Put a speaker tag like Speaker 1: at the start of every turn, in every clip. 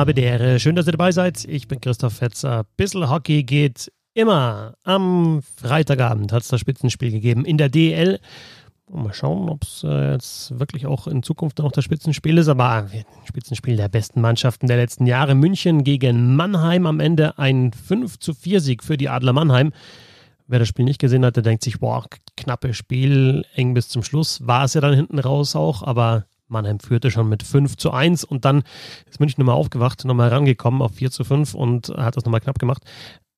Speaker 1: Habe der Schön, dass ihr dabei seid. Ich bin Christoph Fetzer. Bissl Hockey geht immer. Am Freitagabend hat es das Spitzenspiel gegeben in der DL. Mal schauen, ob es äh, jetzt wirklich auch in Zukunft noch das Spitzenspiel ist. Aber ein Spitzenspiel der besten Mannschaften der letzten Jahre. München gegen Mannheim am Ende ein 5 zu 4 Sieg für die Adler Mannheim. Wer das Spiel nicht gesehen hat, der denkt sich, boah, knappe Spiel, eng bis zum Schluss. War es ja dann hinten raus auch, aber Mannheim führte schon mit 5 zu 1 und dann ist München nochmal aufgewacht, nochmal rangekommen auf 4 zu 5 und hat das nochmal knapp gemacht.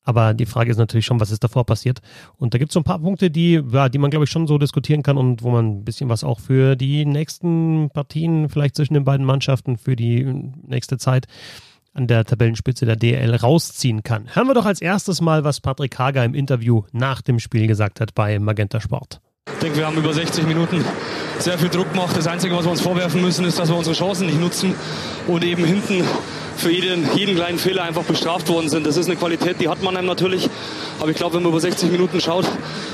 Speaker 1: Aber die Frage ist natürlich schon, was ist davor passiert? Und da gibt es so ein paar Punkte, die, ja, die man, glaube ich, schon so diskutieren kann und wo man ein bisschen was auch für die nächsten Partien, vielleicht zwischen den beiden Mannschaften, für die nächste Zeit an der Tabellenspitze der DL rausziehen kann. Hören wir doch als erstes mal, was Patrick Hager im Interview nach dem Spiel gesagt hat bei Magenta Sport.
Speaker 2: Ich denke, wir haben über 60 Minuten sehr viel Druck gemacht. Das Einzige, was wir uns vorwerfen müssen, ist, dass wir unsere Chancen nicht nutzen und eben hinten für jeden, jeden kleinen Fehler einfach bestraft worden sind. Das ist eine Qualität, die hat Mannheim natürlich. Aber ich glaube, wenn man über 60 Minuten schaut,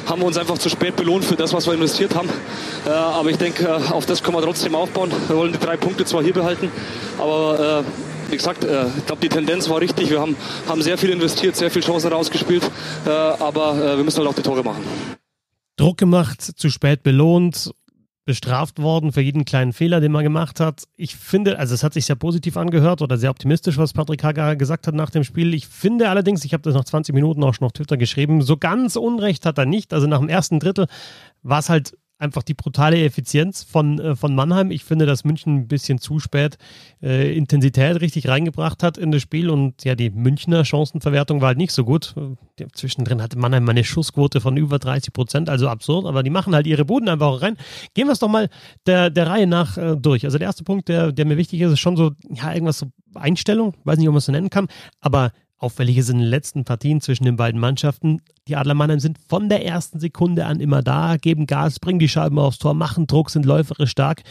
Speaker 2: haben wir uns einfach zu spät belohnt für das, was wir investiert haben. Äh, aber ich denke, äh, auf das können wir trotzdem aufbauen. Wir wollen die drei Punkte zwar hier behalten, aber äh, wie gesagt, ich glaube, die Tendenz war richtig. Wir haben, haben sehr viel investiert, sehr viele Chancen rausgespielt. aber wir müssen halt auch die Tore machen.
Speaker 1: Druck gemacht, zu spät belohnt bestraft worden für jeden kleinen Fehler, den man gemacht hat. Ich finde, also es hat sich sehr positiv angehört oder sehr optimistisch, was Patrick Hager gesagt hat nach dem Spiel. Ich finde allerdings, ich habe das nach 20 Minuten auch schon auf Twitter geschrieben, so ganz Unrecht hat er nicht. Also nach dem ersten Drittel war es halt einfach die brutale Effizienz von, äh, von Mannheim. Ich finde, dass München ein bisschen zu spät äh, Intensität richtig reingebracht hat in das Spiel und ja, die Münchner Chancenverwertung war halt nicht so gut. Äh, zwischendrin hatte Mannheim eine Schussquote von über 30 Prozent, also absurd, aber die machen halt ihre Buden einfach auch rein. Gehen wir es doch mal der, der Reihe nach äh, durch. Also der erste Punkt, der, der mir wichtig ist, ist schon so, ja, irgendwas so Einstellung, weiß nicht, ob man es so nennen kann, aber Auffällig ist in den letzten Partien zwischen den beiden Mannschaften, die Adler Mannheim sind von der ersten Sekunde an immer da, geben Gas, bringen die Scheiben aufs Tor, machen Druck, sind läuferisch stark.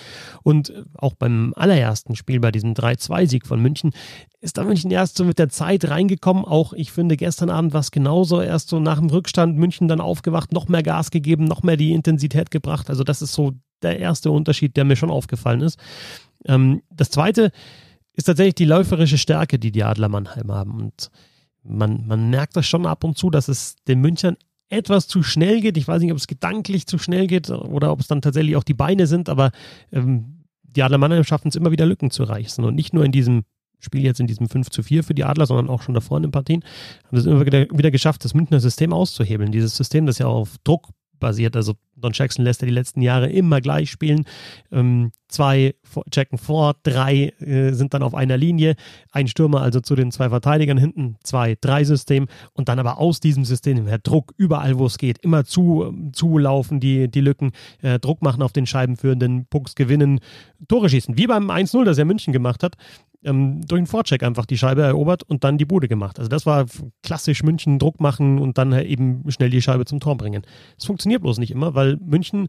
Speaker 1: Und auch beim allerersten Spiel, bei diesem 3-2-Sieg von München, ist da München erst so mit der Zeit reingekommen. Auch ich finde, gestern Abend war es genauso. Erst so nach dem Rückstand München dann aufgewacht, noch mehr Gas gegeben, noch mehr die Intensität gebracht. Also das ist so der erste Unterschied, der mir schon aufgefallen ist. Ähm, das zweite, ist tatsächlich die läuferische Stärke, die die Adler Mannheim haben. Und man, man merkt das schon ab und zu, dass es den Münchnern etwas zu schnell geht. Ich weiß nicht, ob es gedanklich zu schnell geht oder ob es dann tatsächlich auch die Beine sind, aber ähm, die Adler Mannheim schaffen es immer wieder Lücken zu reißen. Und nicht nur in diesem Spiel jetzt in diesem 5 zu 4 für die Adler, sondern auch schon davor in den Partien, haben es immer wieder geschafft, das Münchner System auszuhebeln. Dieses System, das ja auf Druck basiert. Also Don Jackson lässt er die letzten Jahre immer gleich spielen. Ähm, zwei checken vor, drei äh, sind dann auf einer Linie. Ein Stürmer also zu den zwei Verteidigern hinten, zwei, drei System und dann aber aus diesem System her Druck überall, wo es geht, immer zu, zulaufen, die, die Lücken, äh, Druck machen auf den Scheibenführenden, Pucks gewinnen, Tore schießen. Wie beim 1-0, das er München gemacht hat ähm, durch einen Vorcheck einfach die Scheibe erobert und dann die Bude gemacht. Also das war klassisch München Druck machen und dann eben schnell die Scheibe zum Tor bringen. Das funktioniert bloß nicht immer, weil München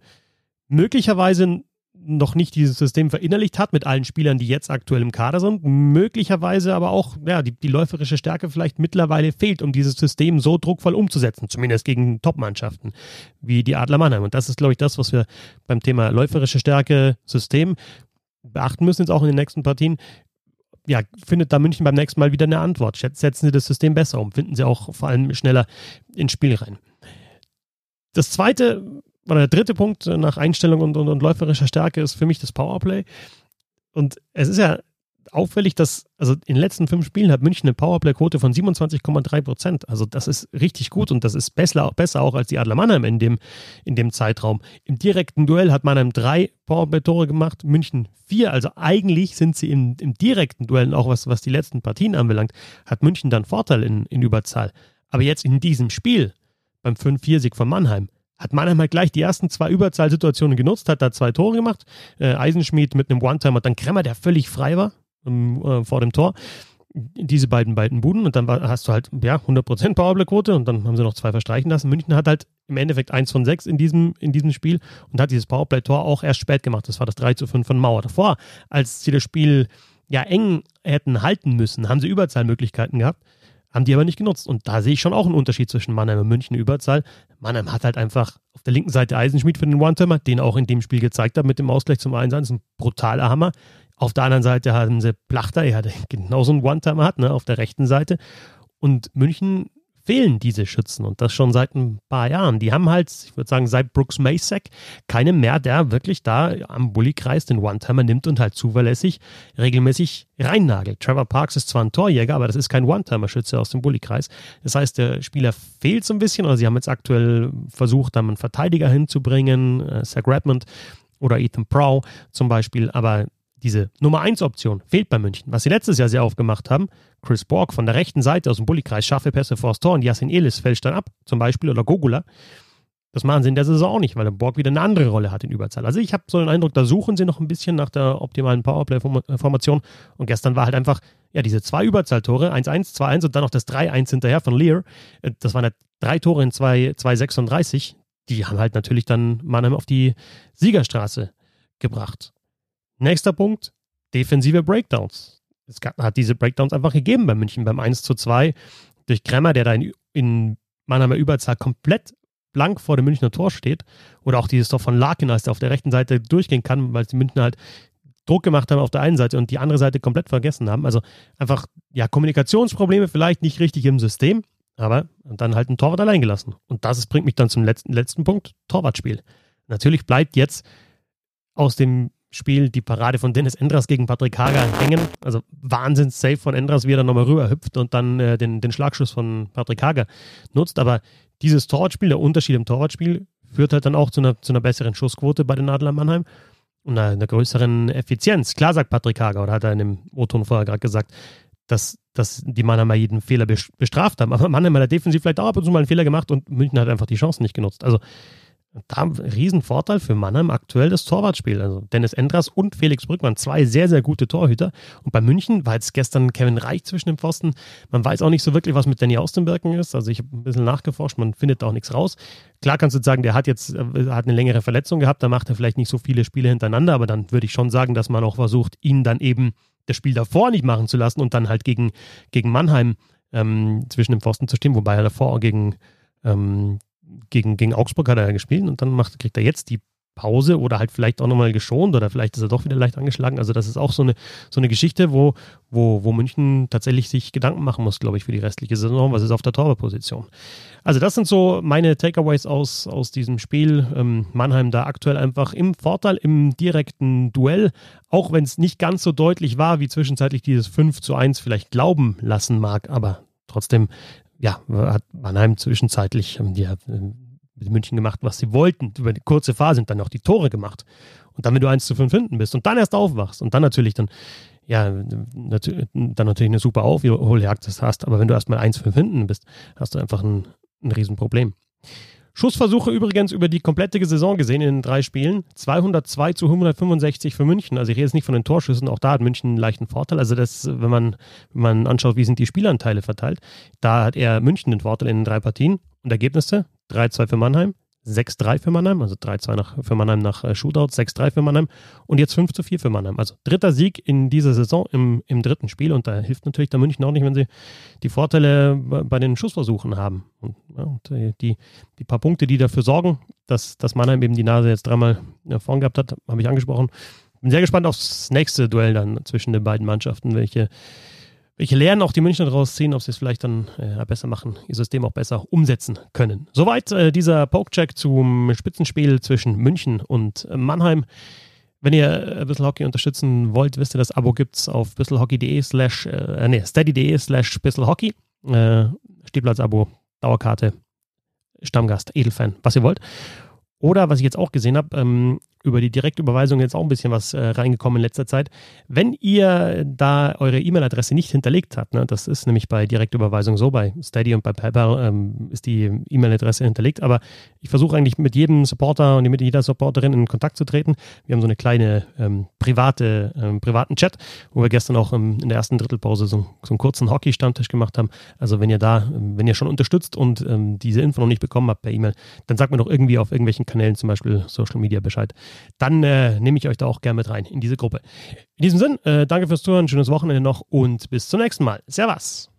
Speaker 1: möglicherweise noch nicht dieses System verinnerlicht hat mit allen Spielern, die jetzt aktuell im Kader sind. Möglicherweise aber auch ja, die, die läuferische Stärke vielleicht mittlerweile fehlt, um dieses System so druckvoll umzusetzen, zumindest gegen Top-Mannschaften wie die Adler Mannheim. Und das ist, glaube ich, das, was wir beim Thema läuferische Stärke, System beachten müssen, jetzt auch in den nächsten Partien ja, findet da München beim nächsten Mal wieder eine Antwort. Setzen sie das System besser um, finden sie auch vor allem schneller ins Spiel rein. Das zweite oder der dritte Punkt nach Einstellung und, und, und läuferischer Stärke ist für mich das Powerplay. Und es ist ja auffällig, dass, also in den letzten fünf Spielen hat München eine Powerplay-Quote von 27,3 Prozent. Also das ist richtig gut und das ist besser, besser auch als die Adler Mannheim in dem, in dem Zeitraum. Im direkten Duell hat Mannheim drei Powerplay-Tore gemacht, München vier. Also eigentlich sind sie im, im direkten Duell, auch was, was die letzten Partien anbelangt, hat München dann Vorteil in, in Überzahl. Aber jetzt in diesem Spiel, beim 5-4-Sieg von Mannheim, hat Mannheim halt gleich die ersten zwei Überzahlsituationen genutzt, hat da zwei Tore gemacht. Äh, Eisenschmied mit einem One-Time und dann Kremmer, der völlig frei war äh, vor dem Tor. Diese beiden beiden Buden und dann war, hast du halt ja 100% Powerplay-Quote und dann haben sie noch zwei verstreichen lassen. München hat halt im Endeffekt 1 von 6 in diesem, in diesem Spiel und hat dieses Powerplay-Tor auch erst spät gemacht. Das war das 3 zu 5 von Mauer. Davor, als sie das Spiel ja eng hätten halten müssen, haben sie Überzahlmöglichkeiten gehabt haben die aber nicht genutzt. Und da sehe ich schon auch einen Unterschied zwischen Mannheim und München Überzahl. Mannheim hat halt einfach auf der linken Seite Eisenschmied für den One-Timer, den auch in dem Spiel gezeigt hat mit dem Ausgleich zum 1 Das ist ein brutaler Hammer. Auf der anderen Seite haben sie Plachter, er hatte genauso einen One-Timer hat, ne, auf der rechten Seite. Und München fehlen diese Schützen und das schon seit ein paar Jahren. Die haben halt, ich würde sagen, seit Brooks Masek keine mehr, der wirklich da am Bullykreis den One-Timer nimmt und halt zuverlässig regelmäßig reinnagelt. Trevor Parks ist zwar ein Torjäger, aber das ist kein One-Timer-Schütze aus dem Bullykreis. Das heißt, der Spieler fehlt so ein bisschen oder sie haben jetzt aktuell versucht, da einen Verteidiger hinzubringen, äh, Zach Redmond oder Ethan Prow zum Beispiel, aber diese Nummer 1 Option fehlt bei München. Was sie letztes Jahr sehr aufgemacht haben, Chris Borg von der rechten Seite aus dem Bullykreis, scharfe Pässe vors Tor und Yasin Elis fällt dann ab, zum Beispiel, oder Gogula. Das machen sie in der Saison auch nicht, weil der Borg wieder eine andere Rolle hat in Überzahl. Also ich habe so den Eindruck, da suchen sie noch ein bisschen nach der optimalen Powerplay-Formation. Und gestern war halt einfach, ja, diese zwei Überzahltore, 1-1, 2-1 und dann noch das 3-1 hinterher von Lear. Äh, das waren halt drei Tore in 2-36. Die haben halt natürlich dann Mannheim auf die Siegerstraße gebracht. Nächster Punkt, defensive Breakdowns. Es gab, hat diese Breakdowns einfach gegeben bei München beim 1 zu 2 durch Kremmer, der da in, in Mannheimer Überzahl komplett blank vor dem Münchner Tor steht. Oder auch dieses Tor von Larkin, als der auf der rechten Seite durchgehen kann, weil die Münchner halt Druck gemacht haben auf der einen Seite und die andere Seite komplett vergessen haben. Also einfach, ja, Kommunikationsprobleme vielleicht nicht richtig im System, aber dann halt ein Torwart allein gelassen. Und das bringt mich dann zum letzten, letzten Punkt, Torwartspiel. Natürlich bleibt jetzt aus dem Spiel die Parade von Dennis Endras gegen Patrick Hager hängen. Also Wahnsinns-Safe von Endras, wie er dann nochmal rüber hüpft und dann äh, den, den Schlagschuss von Patrick Hager nutzt. Aber dieses Torwartspiel, der Unterschied im Torwartspiel, führt halt dann auch zu einer, zu einer besseren Schussquote bei den Adler Mannheim und einer, einer größeren Effizienz. Klar sagt Patrick Hager, oder hat er in dem O-Ton vorher gerade gesagt, dass, dass die Mannheimer jeden Fehler bestraft haben. Aber Mannheim hat defensiv vielleicht auch ab und zu mal einen Fehler gemacht und München hat einfach die Chancen nicht genutzt. Also da ein Riesenvorteil für Mannheim aktuell das Torwartspiel. Also Dennis Endras und Felix Brückmann, zwei sehr, sehr gute Torhüter. Und bei München war jetzt gestern Kevin Reich zwischen den Pfosten. Man weiß auch nicht so wirklich, was mit Danny Austenbergen ist. Also ich habe ein bisschen nachgeforscht, man findet da auch nichts raus. Klar kannst du sagen, der hat jetzt äh, hat eine längere Verletzung gehabt, da macht er vielleicht nicht so viele Spiele hintereinander, aber dann würde ich schon sagen, dass man auch versucht, ihn dann eben das Spiel davor nicht machen zu lassen und dann halt gegen, gegen Mannheim ähm, zwischen den Pfosten zu stehen, wobei er davor gegen ähm, gegen, gegen Augsburg hat er ja gespielt und dann macht, kriegt er jetzt die Pause oder halt vielleicht auch nochmal geschont oder vielleicht ist er doch wieder leicht angeschlagen. Also das ist auch so eine, so eine Geschichte, wo, wo, wo München tatsächlich sich Gedanken machen muss, glaube ich, für die restliche Saison. Was ist auf der Torwartposition? Also das sind so meine Takeaways aus, aus diesem Spiel. Ähm, Mannheim da aktuell einfach im Vorteil im direkten Duell, auch wenn es nicht ganz so deutlich war, wie zwischenzeitlich dieses 5 zu 1 vielleicht glauben lassen mag, aber trotzdem ja, hat Mannheim zwischenzeitlich, haben die ja äh, mit München gemacht, was sie wollten. Über die kurze Phase sind dann auch die Tore gemacht. Und dann, wenn du 1 zu 5 hinten bist und dann erst aufwachst und dann natürlich dann, ja, nat dann natürlich eine super Aufholjagd hast, aber wenn du erst mal 1 zu 5 hinten bist, hast du einfach ein, ein Riesenproblem. Schussversuche übrigens über die komplette Saison gesehen in den drei Spielen. 202 zu 165 für München. Also ich rede jetzt nicht von den Torschüssen, auch da hat München einen leichten Vorteil. Also das, wenn man, wenn man anschaut, wie sind die Spielanteile verteilt, da hat er München den Vorteil in den drei Partien. Und Ergebnisse 3-2 für Mannheim, 6-3 für Mannheim, also 3-2 für Mannheim nach äh, Shootout, 6-3 für Mannheim und jetzt 5-4 für Mannheim. Also dritter Sieg in dieser Saison im, im dritten Spiel und da hilft natürlich der München auch nicht, wenn sie die Vorteile bei den Schussversuchen haben. Und, ja, und die, die paar Punkte, die dafür sorgen, dass, dass Mannheim eben die Nase jetzt dreimal vorn gehabt hat, habe ich angesprochen. Bin sehr gespannt aufs nächste Duell dann zwischen den beiden Mannschaften, welche welche Lehren auch die Münchner daraus ziehen, ob sie es vielleicht dann äh, besser machen, ihr System auch besser umsetzen können. Soweit äh, dieser Pokecheck zum Spitzenspiel zwischen München und äh, Mannheim. Wenn ihr ein bisschen Hockey unterstützen wollt, wisst ihr, das Abo gibt es auf bisselhockey.de slash, äh, nee, steady.de slash bisselhockey. Äh, Stehplatz-Abo, Dauerkarte, Stammgast, Edelfan, was ihr wollt. Oder was ich jetzt auch gesehen habe, ähm, über die Direktüberweisung jetzt auch ein bisschen was äh, reingekommen in letzter Zeit. Wenn ihr da eure E-Mail-Adresse nicht hinterlegt habt, ne, das ist nämlich bei Direktüberweisung so, bei Steady und bei PayPal ähm, ist die E-Mail-Adresse hinterlegt, aber ich versuche eigentlich mit jedem Supporter und mit jeder Supporterin in Kontakt zu treten. Wir haben so eine kleine ähm, private, ähm, privaten Chat, wo wir gestern auch ähm, in der ersten Drittelpause so, so einen kurzen Hockey-Stammtisch gemacht haben. Also wenn ihr da, wenn ihr schon unterstützt und ähm, diese Info noch nicht bekommen habt per E-Mail, dann sagt mir doch irgendwie auf irgendwelchen Kanälen, zum Beispiel Social Media Bescheid dann äh, nehme ich euch da auch gerne mit rein in diese Gruppe. In diesem Sinn, äh, danke fürs Zuhören, schönes Wochenende noch und bis zum nächsten Mal. Servus.